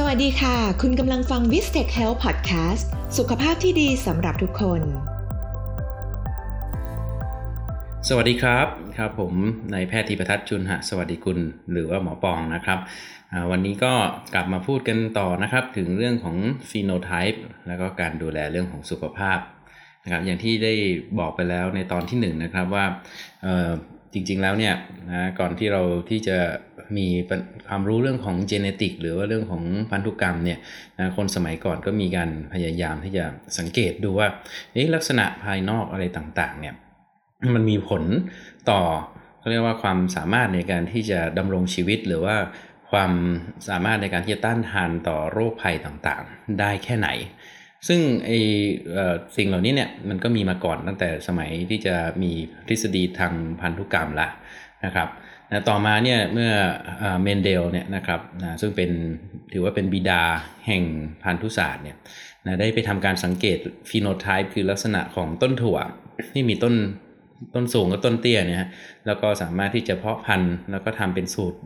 สวัสดีค่ะ คุณกำลังฟัง v i s t e c h Health Podcast สุขภาพที่ดีสำหรับทุกคน สวัสดีครับครับผมนายแพทย์ธีปทัศน์จุนหะสวัสดีคุณหรือว่าหมอปองนะครับ วันนี้ก็กลับมาพูดกันต่อนะครับ ถึงเรื่องของฟีโนไทป์แล้วก็การดูแลเรื่องของสุขภาพนะครับอย่างที่ได้บอกไปแล้วในตอนที่1นนะครับว่าจริงๆแล้วเนี่ยนะก่อนที่เราที่จะ มีความรู้เรื่องของเจเนติกหรือว่าเรื่องของพันธุกรรมเนี่ยนะคนสมัยก่อนก็มีการพยายามที่จะสังเกตดูว่าลักษณะภายนอกอะไรต่างๆเนี่ยมันมีผลต่อเขาเรียกว่าความสามารถในการที่จะดำรงชีวิตหรือว่าความสามารถในการที่จะต้านทานต่อโรคภัยต่างๆ ได้แค่ไหน ซึ่งไอสิ่งเหล่านี้เนี่ยมันก็มีมาก่อนตั้งแต่สมัยที่จะมีทฤษฎีทางพันธุกรรมละนะครับ นะต่อมาเนี่ยเมื่อเมนเดลเนี่ยนะครับนะซึ่งเป็นถือว่าเป็นบิดาแห่งพันธุศาสตร์เนี่ยนะได้ไปทำการสังเกตฟีโนไทป์คือลักษณะของต้นถั่วที่มีต้นต้นสูงกับต้นเตี้ยเนี่ยแล้วก็สามารถที่จะเพาะพันธุ์แล้วก็ทำเป็นสูตร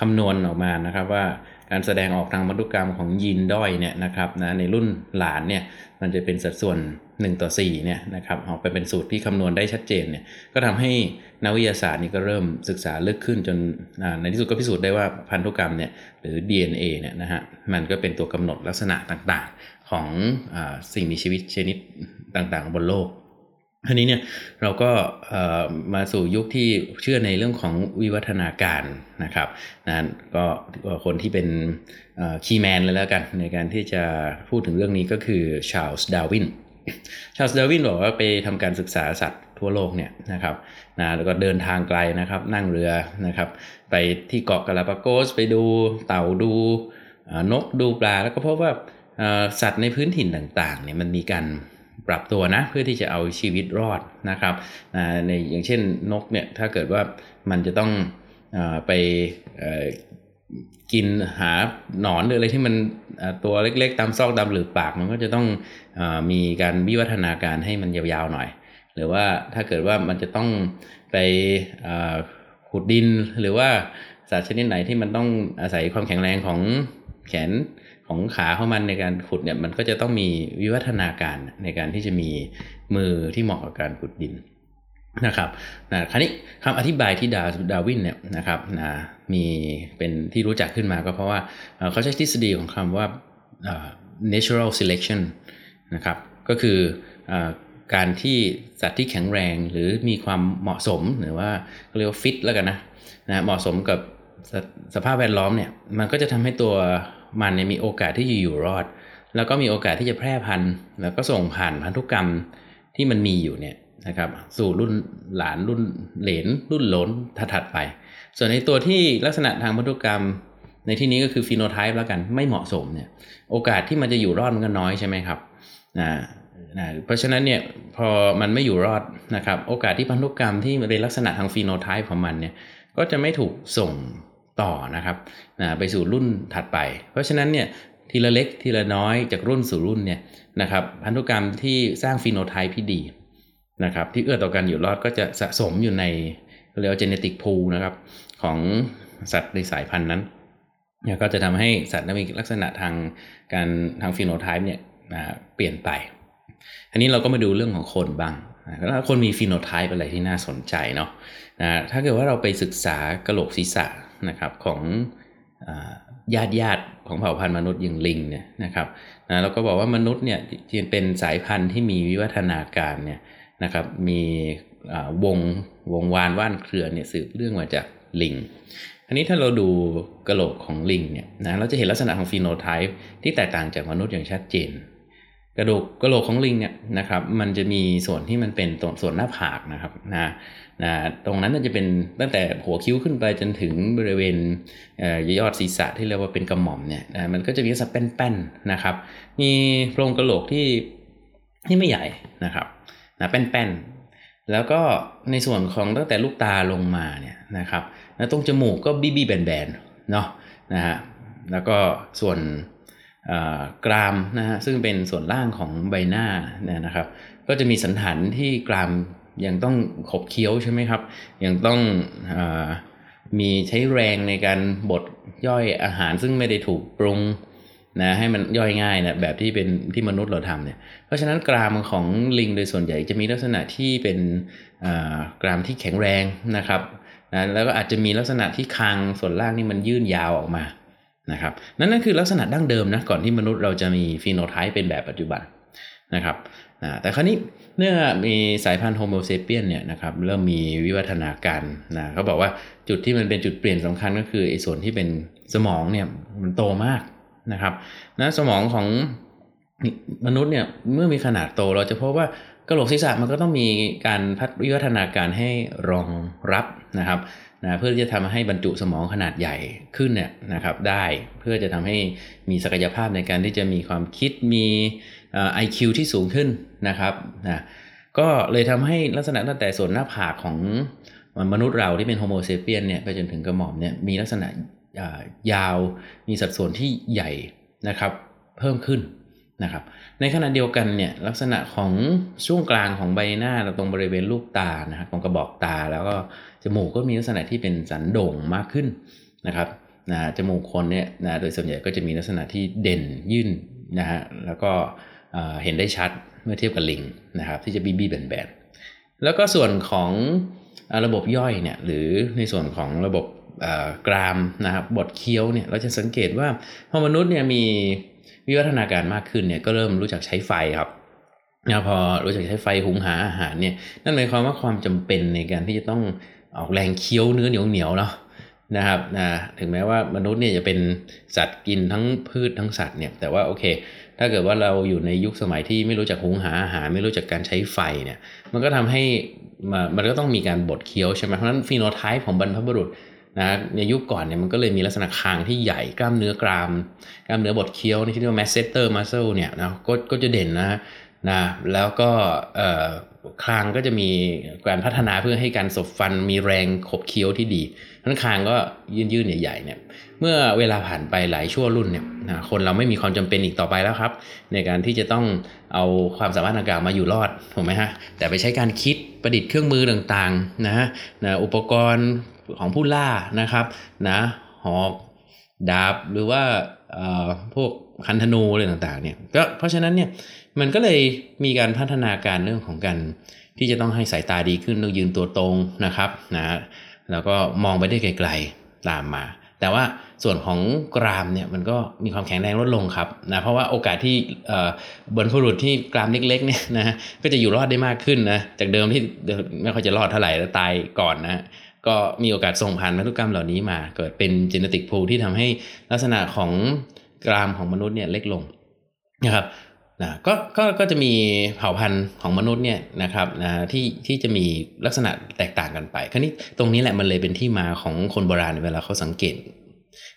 คำนวณออกมานะครับว่าการแสดงออกทางพันธุกรรมของยีนด้อยเนี่ยนะครับนะในรุ่นหลานเนี่ยมันจะเป็นสัดส่วน 1 ต่อ4เนี่ยนะครับออกไปเป็นสูตรที่คำนวณได้ชัดเจนเนี่ยก็ทำให้ นักวิทยาศาสตร์นี่ก็เริ่มศึกษาลึกขึ้นจนในที่สุดก็พิสูจน์ได้ว่าพันธุกรรมเนี่ยหรือ DNA เนี่ยนะฮะมันก็เป็นตัวกำหนดลักษณะต่างๆของอสิ่งมีชีวิตชนิดต่างๆ บนโลกทีนี้เนี่ยเราก็มาสู่ยุคที่เชื่อในเรื่องของวิวัฒนาการนะครับนะก็คนที่เป็น key man เลยแล้วกัน ในการที่จะพูดถึงเรื่องนี้ก็คือชาร์ลส์ดาร์วินชาร์ลส์ดาร์วินบอกว่าไปทำการศึกษาสัตว์ ทั่วโลกเนี่ยนะครับนะแล้วก็เดินทางไกลนะครับ นั่งเรือนะครับ ไปที่เกาะกาลาปาโกสไปดูเต่าดูนกดูปลาแล้วก็พบว่าสัตว์ในพื้นถิ่นต่างๆเนี่ยมันมีการปรับตัวนะเพื่อที่จะเอาชีวิตรอดนะครับในอย่างเช่นนกเนี่ยถ้าเกิดว่ามันจะต้องอไปกินหาหนอนหรืออะไรที่มันตัวเล็กๆ ตามซอกดำหรือปาก มันก็จะต้องอมีการวิวัฒนาการให้มันยาวๆหน่อย หรือว่าถ้าเกิดว่ามันจะต้องไปขุดดินหรือว่าสัตว์ชนิดไหนที่มันต้องอาศัยความแข็งแรงของแขนของขาของมันในการขุดเนี่ยมันก็จะต้องมีวิวัฒนาการในการที่จะมีมือที่เหมาะกับการขุดดินนะครับนะคราวนี้คำอธิบายที่ดาดาวินเนี่ยนะครับนะมีเป็นที่รู้จักขึ้นมาก็เพราะว่าเขาใช้ทฤษฎีของคำว่า natural selection นะครับก็คืออ การที่สัตว์ที่แข็งแรงหรือมีความเหมาะสมหรือว่าเรียกว่าฟิตแล้วกันนะนะเหมาะสมกับสภาพแวดล้อมเนี่ยมันก็จะทำให้ตัวมันเนี่ยมีโอกาสที่จะอยู่รอด แล้วก็มีโอกาสที่จะแพร่พันธุ์แล้วก็ส่งผ่านพันธุกรรมที่มันมีอยู่เนี่ยนะครับสู่รุ่นหลานรุ่นเหลนรุ่นหลนถัดไป ส่วนในตัวที่ลักษณะทางพันธุกรรมในที่นี้ก็คือฟีโนไทป์แล้วกันไม่เหมาะสมเนี่ยโอกาสที่มันจะอยู่รอดมันก็น้อยใช่ไหมครับนะ นะเพราะฉะนั้นเนี่ยพอมันไม่อยู่รอดนะครับโอกาสที่พันธุกรรมที่มันเป็นลักษณะทางฟีโนไทป์ของมันเนี่ยก็จะไม่ถูกส่งต่อนะครับนะไปสู่รุ่นถัดไป เพราะฉะนั้นเนี่ยทีละเล็กทีละน้อยจากรุ่นสู่รุ่นเนี่ยนะครับพันธุกรรมที่สร้างฟีโนไทป์ที่ดีนะครับที่เอื้อต่อการอยู่รอดก็จะสะสมอยู่ในเรียกว่าเจเนติกพูนะครับของสัตว์ในสายพันธุ์นั้นก็จะทำให้สัตว์นั้นมีลักษณะทางการทางฟีโนไทป์เนี่ยเปลี่ยนไป อันนี้เราก็มาดูเรื่องของคนบ้างแล้วคนมีฟีโนไทป์อะไรที่น่าสนใจเนาะนะถ้าเกิดว่าเราไปศึกษากระโหลกศีรษะนะครับของญาติญาติของเผ่าพันธุ์มนุษย์อย่างลิงเนี่ยนะครับนะเราก็บอกว่ามนุษย์เนี่ยเป็นสายพันธุ์ที่มีวิวัฒนาการเนี่ยนะครับมีวงวงวานว่านเครือเนี่ยสืบเรื่องมาจากลิง อันนี้ถ้าเราดูกระโหลกของลิงเนี่ยนะเราจะเห็นลักษณะของฟีโนไทป์ที่แตกต่างจากมนุษย์อย่างชัดเจน กระดูกกระโหลกของลิงเนี่ยนะครับ มันจะมีส่วนที่มันเป็นส่วนหน้าผากนะครับนะนะตรงนั้นจะเป็นตั้งแต่หัวคิ้วขึ้นไปจนถึงบริเวณยอดศีรษะที่เรียกว่าเป็นกระหม่อมเนี่ยนะมันก็จะมีสับแป้นๆนะครับ มีโครงกระโหลกที่ที่ไม่ใหญ่นะครับนะแป้นๆแล้วก็ในส่วนของตั้งแต่ลูกตาลงมาเนี่ยนะครับแล้วตรงจมูกก็บี้บี้แบนๆเนาะนะฮะแล้วก็ส่วน กรามนะฮะซึ่งเป็นส่วนล่างของใบหน้าเนี่ยนะครับ ก็จะมีสันฐานที่กรามยังต้องขบเคี้ยวใช่ไหมครับ ยังต้องอมีใช้แรงในการบดย่อยอาหารซึ่งไม่ได้ถูกปรุงนะให้มันย่อยง่ายนะแบบที่เป็นที่มนุษย์เราทำเนี่ยเพราะฉะนั้นกรามของลิงโดยส่วนใหญ่จะมีลักษณะที่เป็นกรามที่แข็งแรงนะครับนะแล้วก็อาจจะมีลักษณะที่คางส่วนล่างนี่มันยื่นยาวออกมา นะครับนั่นนั่นคือลักษณะดั้งเดิมนะก่อนที่มนุษย์เราจะมี phenotype เป็นแบบปัจจุบันนะครับแต่คราวนี้เมื่อมีสายพันธุ์ Homo sapien เนี่ยนะครับเริ่มมีวิวัฒนาการนะเขาบอกว่าจุดที่มันเป็นจุดเปลี่ยนสำคัญก็คือไอ้ส่วนที่เป็นสมองเนี่ยมันโตมากนะครับนะสมองของมนุษย์เนี่ยเมื่อมีขนาดโตเราจะพบว่า กระโหลกศีรษะมันก็ต้องมีการพัฒวิวัฒนาการให้รองรับนะครับนะเพื่อที่จะทำให้บรรจุสมองขนาดใหญ่ขึ้นเนี่ยนะครับได้เพื่อจะทำให้มีศักยภาพในการที่จะมีความคิดมีไอคิวที่สูงขึ้นนะครับนะก็เลยทำให้ลักษณะตั้งแต่ส่วนหน้าผากของมนุษย์เราที่เป็น Homo sapien เนี่ยไปจนถึงกระหม่อมเนี่ยมีลักษณะยาวมีสัดส่วนที่ใหญ่นะครับเพิ่มขึ้น นะครับ ในขณะเดียวกันเนี่ยลักษณะของช่วงกลางของใบหน้าตรงบริเวณลูกตานะครับของกระบอกตา แล้วก็จมูกก็มีลักษณะที่เป็นสันโด่งมากขึ้นนะครับนะจมูกคนเนี่ยนะโดยส่วนใหญ่ก็จะมีลักษณะที่เด่นยื่นนะฮะแล้วก็เห็นได้ชัดเมื่อเทียบกับลิงนะครับที่จะบีบีแบนๆแล้วก็ส่วนของระบบย่อยเนี่ยหรือในส่วนของระบบกรามนะครับบดเคี้ยวเนี่ยเราจะสังเกตว่าพอมนุษย์เนี่ยมี วิวัฒนาการมากขึ้นเนี่ยก็เริ่มรู้จักใช้ไฟครับนะพอรู้จักใช้ไฟหุงหาอาหารเนี่ยนั่นหมายความว่าความจำเป็นในการที่จะต้องออกแรงเคี้ยวเนื้อเหนียวเหนียวเนาะนะครับนะถึงแม้ว่ามนุษย์เนี่ยจะเป็นสัตว์กินทั้งพืชทั้งสัตว์เนี่ยแต่ว่าโอเค ถ้าเกิดว่าเราอยู่ในยุคสมัยที่ไม่รู้จักหุงหาอาหารไม่รู้จักการใช้ไฟเนี่ยมันก็ทำให้มันก็ต้องมีการบดเคี้ยวใช่ไหมเพราะฉะนั้นฟีโนไทป์ของบรรพบุรุษ นะในยุคก่อนเนี่ยมันก็เลยมีลักษณะคางที่ใหญ่กล้ามเนื้อกราม กล้ามเนื้อบดเคี้ยวที่เรียกว่า masseter muscle เนี่ยนะก็ก็จะเด่นนะนะแล้วก็คางก็จะมีการพัฒนาเพื่อให้การสบฟันมีแรงขบเคี้ยวที่ดีทั้นคางก็ยืนยืนใหญ่ๆเนี่ยเมื่อเวลาผ่านไปหลายชั่วรุ่นเนี่ยนะคนเราไม่มีความจำเป็นอีกต่อไปแล้วครับ ในการที่จะต้องเอาความสามารถต่างๆมาอยู่รอดถูกไหมฮะแต่ไปใช้การคิดประดิษฐ์เครื่องมือต่างๆนะนะอุปกรณ์ ของผู้ล่านะครับนะหอกดาบหรือว่าพวกคันธนูอะไรต่างๆเนี่ยก็เพราะฉะนั้นเนี่ยมันก็เลยมีการพัฒนาการเรื่องของการที่จะต้องให้สายตาดีขึ้นต้องยืนตัวตรงนะครับนะแล้วก็มองไปได้ไกลๆตามมา แต่ว่าส่วนของกรามเนี่ยมันก็มีความแข็งแรงลดลงครับนะเพราะว่าโอกาสที่บนผรุษที่กรามเล็กๆเนี่ยนะก็จะอยู่รอดได้มากขึ้นนะจากเดิมที่ไม่ค่อยจะรอดเท่าไหร่แล้วตายก่อนนะ ก็มีโอกาสส่งผ่านพันธุกรรมเหล่านี้มาเกิดเป็นจีเนติกพูที่ทำให้ลักษณะของกรามของมนุษย์เนี่ยเล็กลงนะครับนะก็ก็ก็จะมีเผ่าพันธุ์ของมนุษย์เนี่ยนะครับนะที่ที่จะมีลักษณะแตกต่างกันไป คราวนี้ตรงนี้แหละมันเลยเป็นที่มาของคนโบราณเวลาเขาสังเกต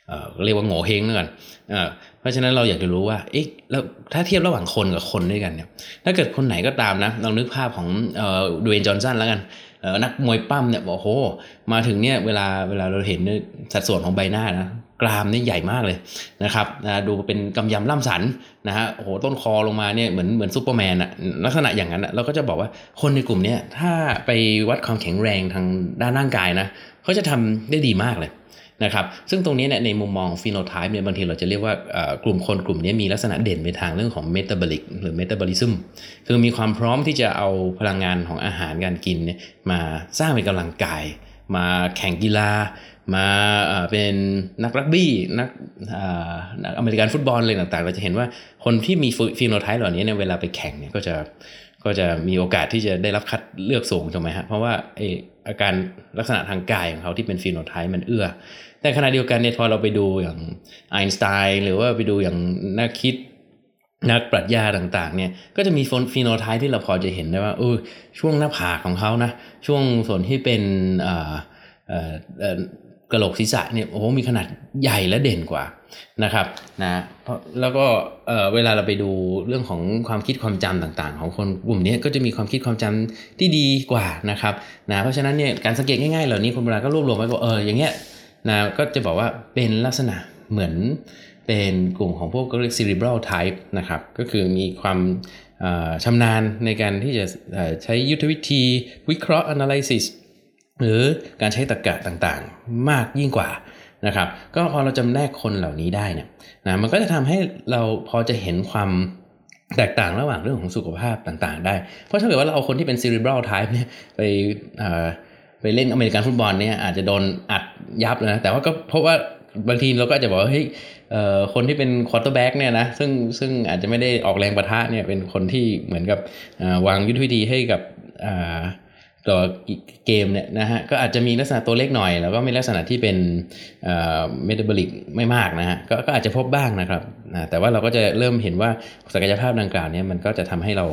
เอ่อเรียกว่าโหงวเฮ้งนั่นก่อนเอ่อเพราะฉะนั้นเราอยากจะรู้ว่าเอ๊ะแล้วถ้าเทียบระหว่างคนกับคนด้วยกันเนี่ยถ้าเกิดคนไหนก็ตามนะลองนึกภาพของเอ่อดเวย์นจอห์นสันแล้วกัน นักมวยปล้ำเนี่ยบอกโหมาถึงเนี่ยเวลาเวลาเราเห็นสัดส่วนของใบหน้านะกรามนี่ใหญ่มากเลยนะครับนะดูเป็นกำยำล่ำสันนะฮะโอ้โหต้นคอลงมาเนี่ยเหมือนเหมือนซูเปอร์แมนอะลักษณะอย่างนั้นเราก็จะบอกว่าคนในกลุ่มนี้ถ้าไปวัดความแข็งแรงทางด้านร่างกายนะเขาจะทำได้ดีมากเลย นะครับซึ่งตรงนี้เนี่ยในมุมมองฟีโนไทป์เนี่ยบางทีเราจะเรียกว่ากลุ่มคนกลุ่มนี้มีลักษณะเด่นไปทางเรื่องของเมตาบอลิกหรือเมตาบอลิซึมคือมีความพร้อมที่จะเอาพลังงานของอาหารการกินเนี่ยมาสร้างเป็นกำลังกาย มาแข่งกีฬามาเป็นนักรักบี้นักอเมริกันฟุตบอลอะไรต่างๆ เราจะเห็นว่าคนที่มีฟีโนไทป์เหล่านี้เนี่ยเวลาไปแข่งเนี่ยก็จะ ก็จะมีโอกาสที่จะได้รับคัดเลือกสูงถูกไหมฮะเพราะว่าไออาการลักษณะทางกายของเขาที่เป็นฟีโนไทป์มันเอื้อ แต่ขณะเดียวกันเนี่ยพอเราไปดูอย่างไอน์สไตน์หรือว่าไปดูอย่างนักคิดนักปรัชญาต่างๆเนี่ยก็จะมีฟีโนไทป์ที่เราพอจะเห็นได้ว่าเออช่วงหน้าผากของเขานะช่วงส่วนที่เป็น กระโหลกศีรษะเนี่ยโอ้โหมีขนาดใหญ่และเด่นกว่านะครับนะแล้วก็เวลาเราไปดูเรื่องของความคิดความจำต่างๆ ของคนกลุ่มนี้ก็จะมีความคิดความจำที่ดีกว่านะครับนะเพราะฉะนั้นเนี่ยการสังเกตง่ายๆเหล่านี้คนโบราณก็รวบรวมไว้ว่าเอออย่างเงี้ยนะก็จะบอกว่าเป็นลักษณะเหมือนเป็นกลุ่มของพวกเรียก cerebral type นะครับก็คือมีความชำนาญในการที่จะใช้ยุทธวิธีวิเคราะห์ analysis หรือการใช้ตรรกะต่างๆ มากยิ่งกว่านะครับ ก็พอเราจำแนกคนเหล่านี้ได้เนี่ยนะมันก็จะทำให้เราพอจะเห็นความแตกต่างระหว่างเรื่องของสุขภาพต่างๆ ได้ เพราะถ้าเกิดว่าเราเอาคนที่เป็น cerebral type เนี่ยไปไปเล่นอเมริกันฟุตบอลเนี่ยอาจจะโดนอัดยับเลยนะ แต่ว่าก็เพราะว่าบางทีเราก็อาจจะบอกว่าเฮ้ยคนที่เป็น quarterback เนี่ยนะซึ่งซึ่งอาจจะไม่ได้ออกแรงปะทะเนี่ยเป็นคนที่เหมือนกับวางยุทธวิธีให้กับ ตัวเกมเนี่ยนะฮะก็อาจจะมีลักษณะตัวเล็กหน่อย แล้วก็มีลักษณะที่เป็นเมตาบอลิกไม่มากนะฮะกก็อาจจะพบบ้างนะครับนะแต่ว่าเราก็จะเริ่มเห็นว่าศักยภาพดังกล่าวเนี้มันก็จะทำให้เรา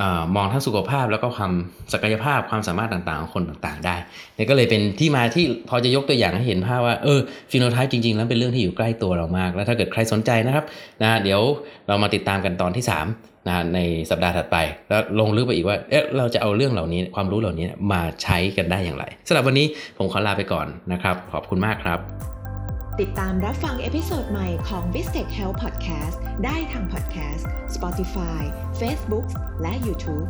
อมองทั้งสุขภาพแล้วก็ความศักยภาพความสามารถต่างๆของคนต่างๆได้นี่ก็เลยเป็นที่มาที่พอจะยกตัวอย่างให้เห็นภาพว่าเออฟีโนไทป์จริงๆ แล้วเป็นเรื่องที่อยู่ใกล้ตัวเรามาก แล้วถ้าเกิดใครสนใจนะครับนะเดี๋ยวเรามาติดตามกันตอนที่ 3 นะในสัปดาห์ถัดไป แล้วลงลึกไปอีกว่าเอ๊ะเราจะเอาเรื่องเหล่านี้ความรู้เหล่านี้มาใช้กันได้อย่างไรสำหรับวันนี้ผมขอลาไปก่อนนะครับ ขอบคุณมากครับ ติดตามรับฟัง episode ใหม่ของ v i s t e c h Health Podcast ได้ทาง Podcast Spotify Facebook และ YouTube